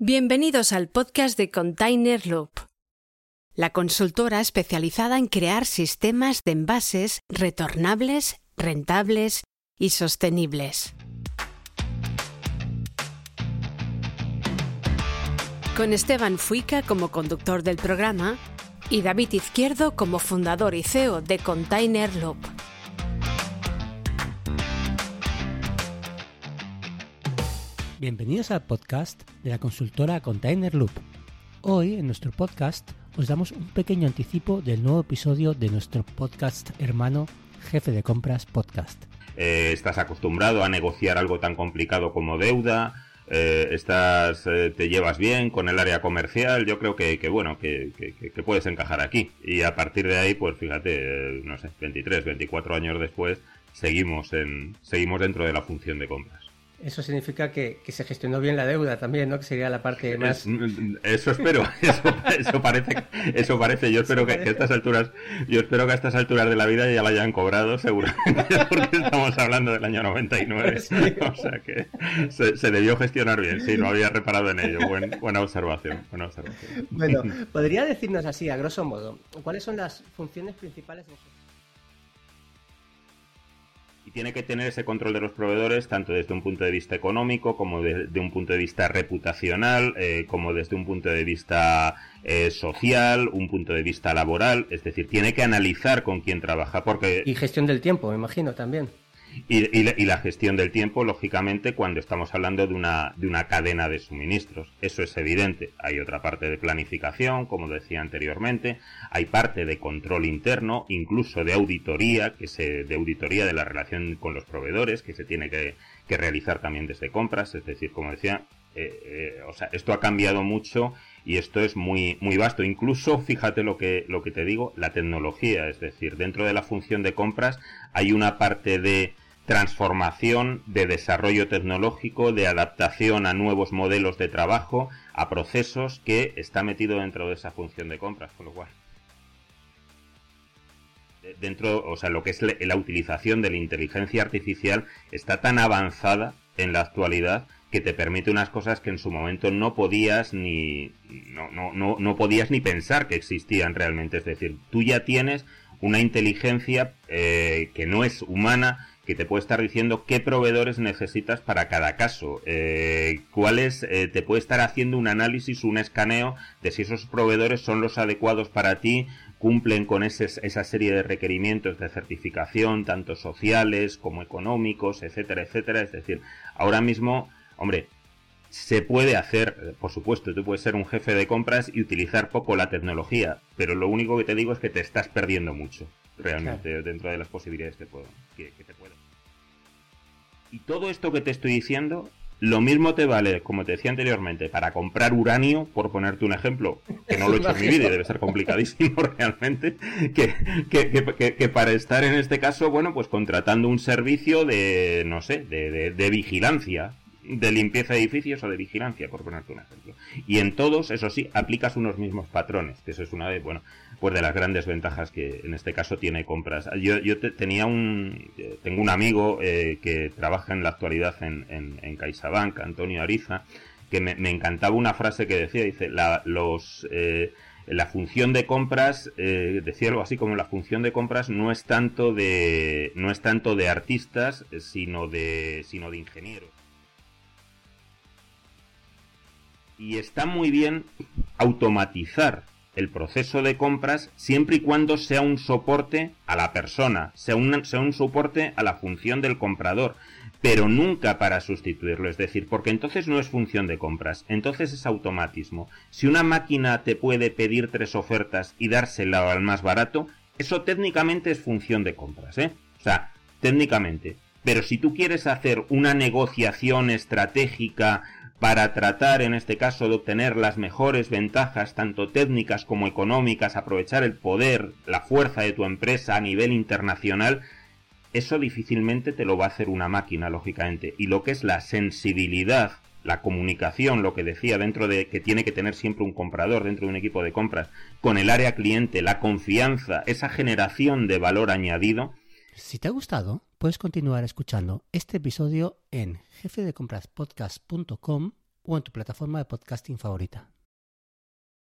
Bienvenidos al podcast de Container Loop, la consultora especializada en crear sistemas de envases retornables, rentables y sostenibles. Con Esteban Fuica como conductor del programa y David Izquierdo como fundador y CEO de Container Loop. Bienvenidos al podcast de la consultora Container Loop. Hoy en nuestro podcast os damos un pequeño anticipo del nuevo episodio de nuestro podcast hermano Jefe de Compras Podcast. Eh, estás acostumbrado a negociar algo tan complicado como deuda, eh, estás, eh, te llevas bien con el área comercial, yo creo que, bueno, que, que, que, puedes encajar aquí. Y a partir de ahí, pues fíjate, no sé, 23, 24 años después, seguimos, en, seguimos dentro de la función de compras. Eso significa que, que, se gestionó bien la deuda también, ¿no? Que sería la parte más... Eso espero, eso, eso parece, eso parece. Yo espero que, que, a estas alturas, yo espero que a estas alturas de la vida ya la hayan cobrado, seguramente, porque estamos hablando del año 99. Sí. O sea que se, se, debió gestionar bien, sí, no había reparado en ello. Buen, buena observación, buena observación. Bueno, ¿podría decirnos así, a grosso modo, cuáles son las funciones principales de tiene que tener ese control de los proveedores tanto desde un punto de vista económico como desde de un punto de vista reputacional, eh, como desde un punto de vista eh, social, un punto de vista laboral, es decir, tiene que analizar con quién trabaja porque... Y gestión del tiempo, me imagino también. Y, y, y, la gestión del tiempo, lógicamente, cuando estamos hablando de una, de una cadena de suministros. Eso es evidente. Hay otra parte de planificación, como decía anteriormente. Hay parte de control interno, incluso de auditoría, que se, de auditoría de la relación con los proveedores, que se tiene que, que realizar también desde compras. Es decir, como decía, eh, eh, o sea, esto ha cambiado mucho y esto es muy, muy vasto. Incluso, fíjate lo que, lo que te digo, la tecnología. Es decir, dentro de la función de compras hay una parte de transformación, de desarrollo tecnológico, de adaptación a nuevos modelos de trabajo, a procesos que está metido dentro de esa función de compras, con lo cual dentro, o sea, lo que es la utilización de la inteligencia artificial está tan avanzada en la actualidad que te permite unas cosas que en su momento no podías ni no, no, no, no podías ni pensar que existían realmente. Es decir, tú ya tienes una inteligencia eh, que no es humana, que te puede estar diciendo qué proveedores necesitas para cada caso, eh, cuáles, eh, te puede estar haciendo un análisis, un escaneo de si esos proveedores son los adecuados para ti, cumplen con ese, esa serie de requerimientos de certificación, tanto sociales como económicos, etcétera, etcétera. Es decir, ahora mismo, hombre, se puede hacer, por supuesto, tú puedes ser un jefe de compras y utilizar poco la tecnología, pero lo único que te digo es que te estás perdiendo mucho, realmente, claro. dentro de las posibilidades que, puedo, que, que te puedo. Y todo esto que te estoy diciendo, lo mismo te vale, como te decía anteriormente, para comprar uranio, por ponerte un ejemplo, que no lo he hecho en mi vida y debe ser complicadísimo realmente, que, que, que, que, para estar en este caso, bueno, pues contratando un servicio de, no sé, de, de, de vigilancia, de limpieza de edificios o de vigilancia, por ponerte un ejemplo. Y en todos, eso sí, aplicas unos mismos patrones, que eso es una de, bueno, pues de las grandes ventajas que en este caso tiene compras. Yo, yo te, tenía un, tengo un amigo eh, que trabaja en la actualidad en, CaixaBank, Antonio Ariza, que me, encantaba una frase que decía, dice, la, eh, función de compras, eh, decía algo así como la función de compras no es tanto de, no es tanto de artistas, sino de, sino de ingenieros. y está muy bien automatizar el proceso de compras siempre y cuando sea un soporte a la persona, sea un, soporte a la función del comprador, pero nunca para sustituirlo, es decir, porque entonces no es función de compras, entonces es automatismo. Si una máquina te puede pedir tres ofertas y dársela al más barato, eso técnicamente es función de compras, ¿eh? O sea, técnicamente. Pero si tú quieres hacer una negociación estratégica para tratar en este caso de obtener las mejores ventajas tanto técnicas como económicas, aprovechar el poder, la fuerza de tu empresa a nivel internacional, eso difícilmente te lo va a hacer una máquina, lógicamente. Y lo que es la sensibilidad, la comunicación, lo que decía dentro de que tiene que tener siempre un comprador dentro de un equipo de compras, con el área cliente, la confianza, esa generación de valor añadido. Si te ha gustado, puedes continuar escuchando este episodio en jefedecompraspodcast.com o en tu plataforma de podcasting favorita.